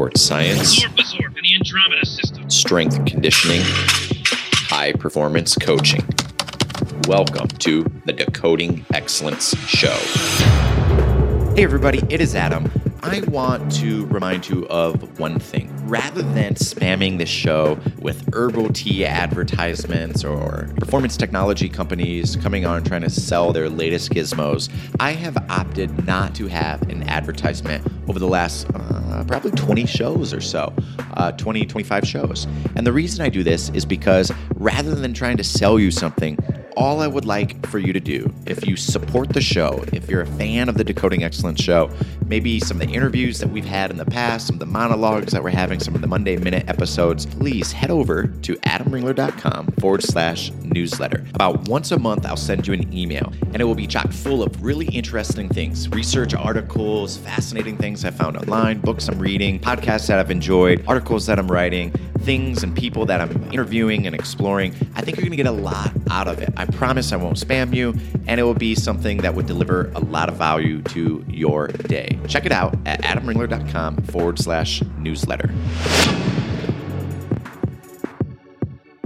sports science, strength conditioning, high performance coaching. Welcome to the Decoding Excellence Show. Hey, everybody, it is Adam. I want to remind you of one thing. Rather than spamming this show with herbal tea advertisements or performance technology companies coming on trying to sell their latest gizmos, I have opted not to have an advertisement over the last uh, probably 20 shows or so, uh, 20, 25 shows. And the reason I do this is because rather than trying to sell you something, all I would like for you to do, if you support the show, if you're a fan of the Decoding Excellence show, maybe some of the interviews that we've had in the past, some of the monologues that we're having, some of the Monday Minute episodes, please head over to adamringler.com forward slash newsletter. About once a month, I'll send you an email, and it will be chock full of really interesting things research articles, fascinating things I found online, books I'm reading, podcasts that I've enjoyed, articles that I'm writing, things and people that I'm interviewing and exploring. I think you're going to get a lot out of it. I promise I won't spam you, and it will be something that would deliver a lot of value to your day. Check it out at adamringler.com forward slash newsletter.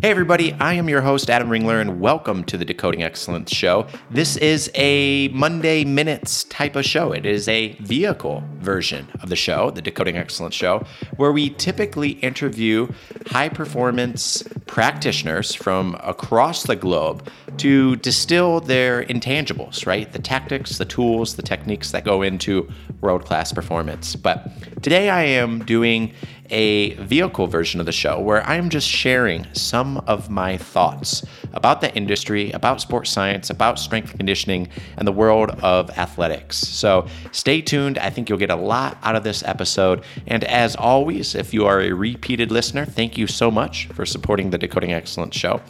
Hey, everybody, I am your host, Adam Ringler, and welcome to the Decoding Excellence Show. This is a Monday Minutes type of show. It is a vehicle version of the show, the Decoding Excellence Show, where we typically interview high performance practitioners from across the globe to distill their intangibles, right? The tactics, the tools, the techniques that go into world class performance. But today I am doing a vehicle version of the show where I'm just sharing some of my thoughts about the industry, about sports science, about strength conditioning, and the world of athletics. So stay tuned. I think you'll get a lot out of this episode. And as always, if you are a repeated listener, thank you so much for supporting the Decoding Excellence Show.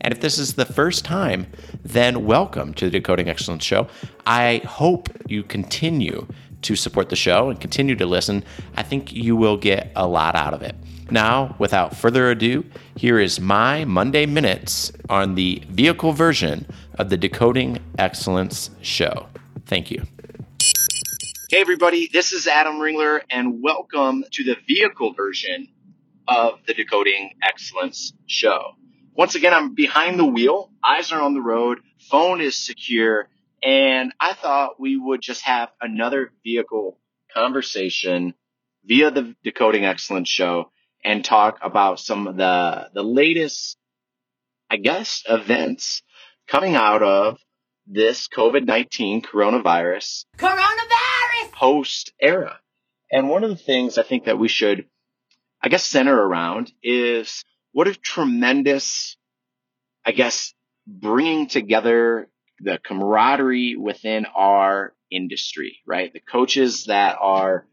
And if this is the first time, then welcome to the Decoding Excellence Show. I hope you continue to support the show and continue to listen, I think you will get a lot out of it. Now, without further ado, here is my Monday Minutes on the vehicle version of the Decoding Excellence Show. Thank you. Hey, everybody, this is Adam Ringler, and welcome to the vehicle version of the Decoding Excellence Show. Once again, I'm behind the wheel, eyes are on the road, phone is secure, and I thought we would just have another vehicle conversation via the Decoding Excellence show and talk about some of the, the latest, I guess, events coming out of this COVID-19 coronavirus, coronavirus post era. And one of the things I think that we should, I guess, center around is what a tremendous, I guess, bringing together the camaraderie within our industry, right? The coaches that are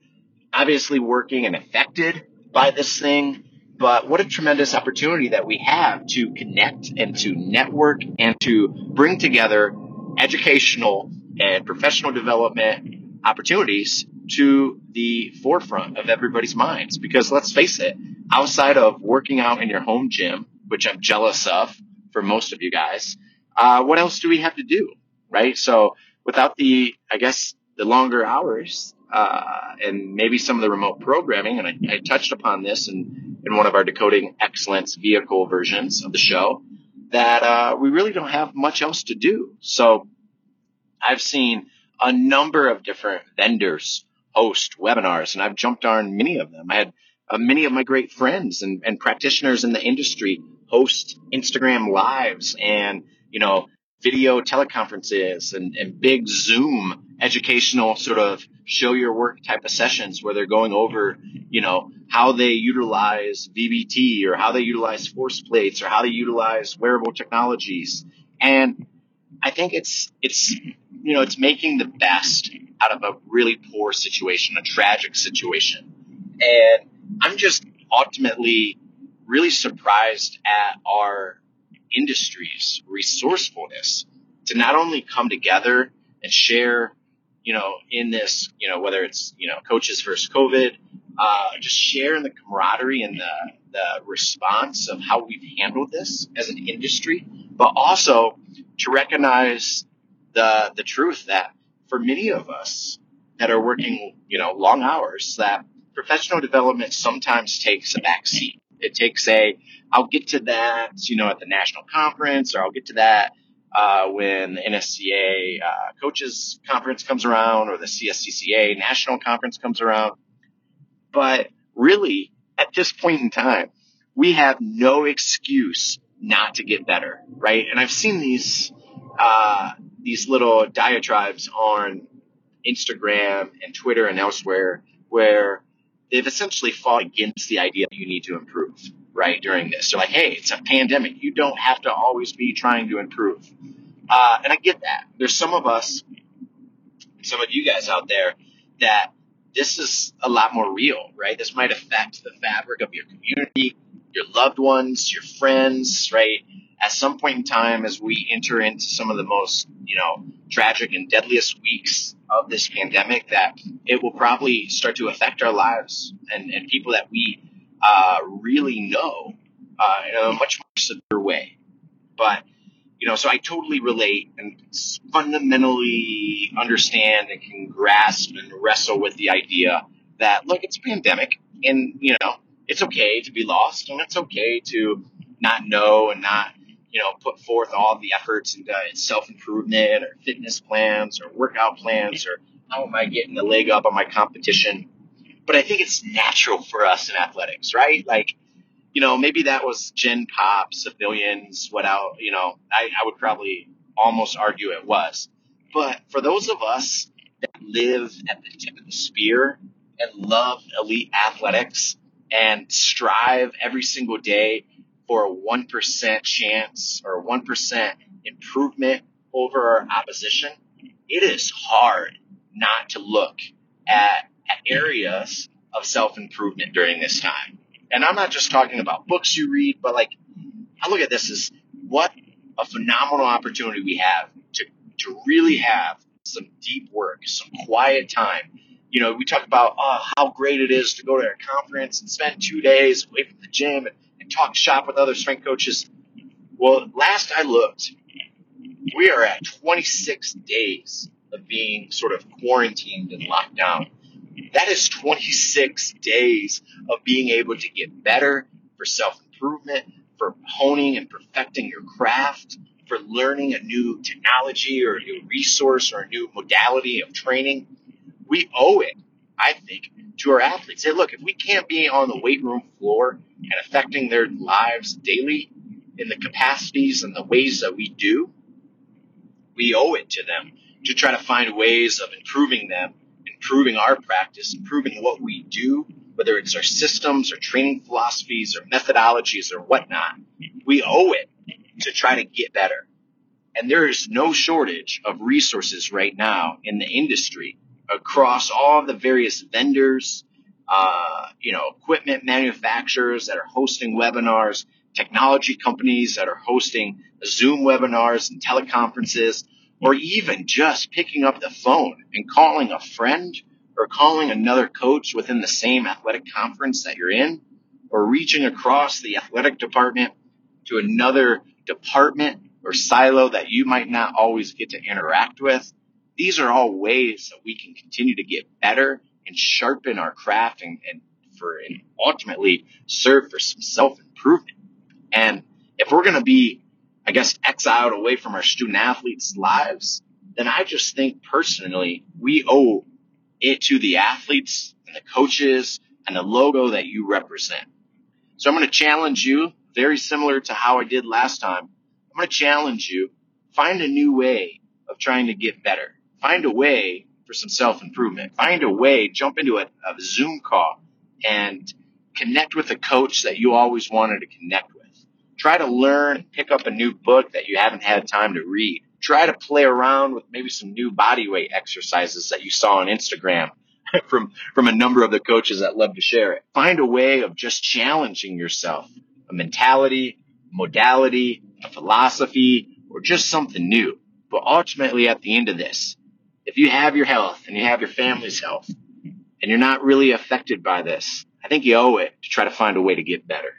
obviously working and affected by this thing, but what a tremendous opportunity that we have to connect and to network and to bring together educational and professional development opportunities to the forefront of everybody's minds. Because let's face it, outside of working out in your home gym, which I'm jealous of for most of you guys, uh, what else do we have to do, right? So without the, I guess, the longer hours uh, and maybe some of the remote programming, and I, I touched upon this in, in one of our decoding excellence vehicle versions of the show, that uh, we really don't have much else to do. So I've seen a number of different vendors host webinars, and I've jumped on many of them. I had uh, many of my great friends and, and practitioners in the industry host Instagram lives and you know, video teleconferences and, and big Zoom educational sort of show your work type of sessions where they're going over, you know, how they utilize VBT or how they utilize force plates or how they utilize wearable technologies. And I think it's, it's, you know, it's making the best out of a really poor situation, a tragic situation. And I'm just ultimately really surprised at our industry's resourcefulness to not only come together and share, you know, in this, you know, whether it's, you know, coaches versus COVID, uh, just share in the camaraderie and the, the response of how we've handled this as an industry, but also to recognize the, the truth that for many of us that are working, you know, long hours, that professional development sometimes takes a backseat. It takes a, I'll get to that, you know, at the national conference, or I'll get to that uh, when the NSCA uh, coaches conference comes around, or the CSCCA national conference comes around. But really, at this point in time, we have no excuse not to get better, right? And I've seen these uh, these little diatribes on Instagram and Twitter and elsewhere where they've essentially fought against the idea that you need to improve, right, during this. They're like, hey, it's a pandemic. You don't have to always be trying to improve. Uh, and I get that. There's some of us, some of you guys out there, that this is a lot more real, right? This might affect the fabric of your community, your loved ones, your friends, right? At some point in time, as we enter into some of the most, you know, tragic and deadliest weeks of this pandemic, that it will probably start to affect our lives and, and people that we uh, really know uh, in a much more severe way. But you know, so I totally relate and fundamentally understand and can grasp and wrestle with the idea that look, it's a pandemic, and you know, it's okay to be lost, and it's okay to not know and not you know put forth all the efforts into self improvement or fitness plans or workout plans or how am I getting the leg up on my competition. But I think it's natural for us in athletics, right? Like you know, maybe that was Gen Pop, civilians, what out, you know, I, I would probably almost argue it was. But for those of us that live at the tip of the spear and love elite athletics and strive every single day for a 1% chance or 1% improvement over our opposition, it is hard not to look at, at areas of self improvement during this time. And I'm not just talking about books you read, but like, I look at this as what a phenomenal opportunity we have to, to really have some deep work, some quiet time. You know, we talk about oh, how great it is to go to a conference and spend two days away from the gym and, talk shop with other strength coaches. Well, last I looked, we are at 26 days of being sort of quarantined and locked down. That is 26 days of being able to get better for self improvement, for honing and perfecting your craft, for learning a new technology or a new resource or a new modality of training. We owe it, I think, to our athletes. Say, look, if we can't be on the weight room floor and affecting their lives daily in the capacities and the ways that we do, we owe it to them to try to find ways of improving them improving our practice, improving what we do, whether it's our systems or training philosophies or methodologies or whatnot, we owe it to try to get better. And there is no shortage of resources right now in the industry across all the various vendors, uh, you know, equipment manufacturers that are hosting webinars, technology companies that are hosting Zoom webinars and teleconferences or even just picking up the phone and calling a friend or calling another coach within the same athletic conference that you're in, or reaching across the athletic department to another department or silo that you might not always get to interact with. These are all ways that we can continue to get better and sharpen our craft and, and for and ultimately serve for some self improvement. And if we're going to be I guess, exiled away from our student athletes' lives, then I just think personally we owe it to the athletes and the coaches and the logo that you represent. So I'm going to challenge you, very similar to how I did last time. I'm going to challenge you, find a new way of trying to get better. Find a way for some self improvement. Find a way, jump into a, a Zoom call and connect with a coach that you always wanted to connect with Try to learn, pick up a new book that you haven't had time to read. Try to play around with maybe some new body weight exercises that you saw on Instagram from, from a number of the coaches that love to share it. Find a way of just challenging yourself, a mentality, modality, a philosophy, or just something new. But ultimately at the end of this, if you have your health and you have your family's health and you're not really affected by this, I think you owe it to try to find a way to get better.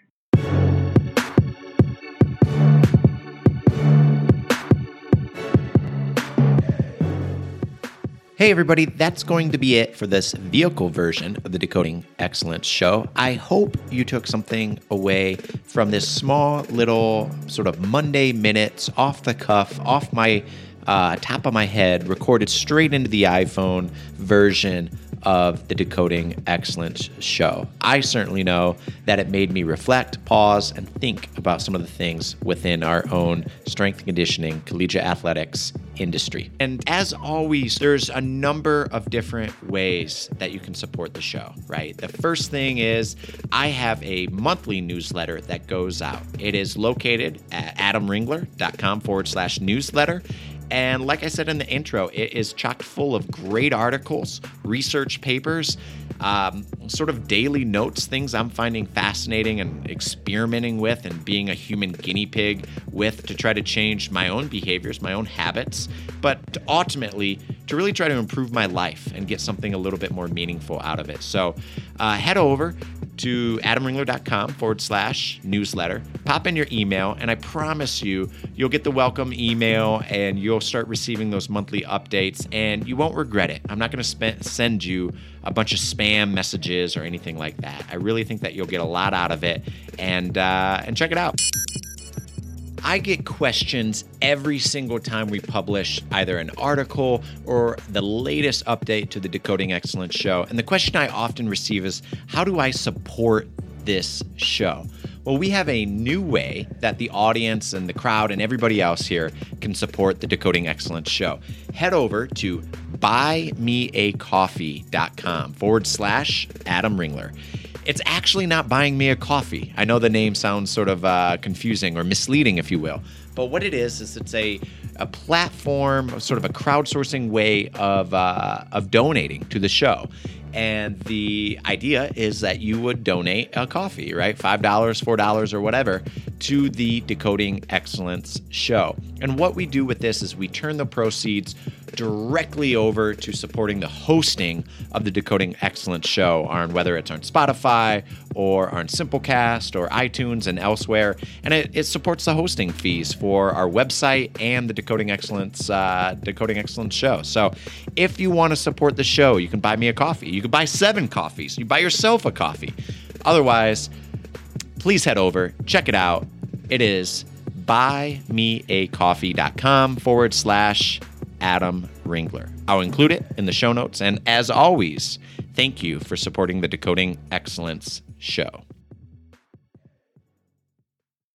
Hey, everybody, that's going to be it for this vehicle version of the Decoding Excellence show. I hope you took something away from this small little sort of Monday minutes off the cuff, off my uh, top of my head, recorded straight into the iPhone version of the Decoding Excellence show. I certainly know that it made me reflect, pause, and think about some of the things within our own strength and conditioning, collegiate athletics industry. And as always, there's a number of different ways that you can support the show, right? The first thing is I have a monthly newsletter that goes out. It is located at adamringler.com forward slash newsletter. And like I said in the intro, it is chock full of great articles, research papers, um, sort of daily notes, things I'm finding fascinating and experimenting with and being a human guinea pig with to try to change my own behaviors, my own habits, but ultimately to really try to improve my life and get something a little bit more meaningful out of it. So uh, head over to adamringler.com forward slash newsletter. Pop in your email, and I promise you, you'll get the welcome email and you'll start receiving those monthly updates, and you won't regret it. I'm not going to send you a bunch of spam messages or anything like that. I really think that you'll get a lot out of it, and uh, and check it out. I get questions every single time we publish either an article or the latest update to the Decoding Excellence show. And the question I often receive is how do I support this show? Well, we have a new way that the audience and the crowd and everybody else here can support the Decoding Excellence show. Head over to buymeacoffee.com forward slash Adam Ringler it's actually not buying me a coffee. I know the name sounds sort of uh, confusing or misleading, if you will. But what it is is it's a a platform, sort of a crowdsourcing way of uh, of donating to the show. And the idea is that you would donate a coffee, right? $5, $4, or whatever, to the Decoding Excellence show. And what we do with this is we turn the proceeds directly over to supporting the hosting of the Decoding Excellence show on whether it's on Spotify or on Simplecast or iTunes and elsewhere. And it, it supports the hosting fees for our website and the Decoding Excellence uh, Decoding Excellence show. So if you want to support the show, you can buy me a coffee. You can buy seven coffees. You buy yourself a coffee. Otherwise, please head over, check it out. It is buymeacoffee.com forward slash Adam Ringler. I'll include it in the show notes. And as always, thank you for supporting the Decoding Excellence show.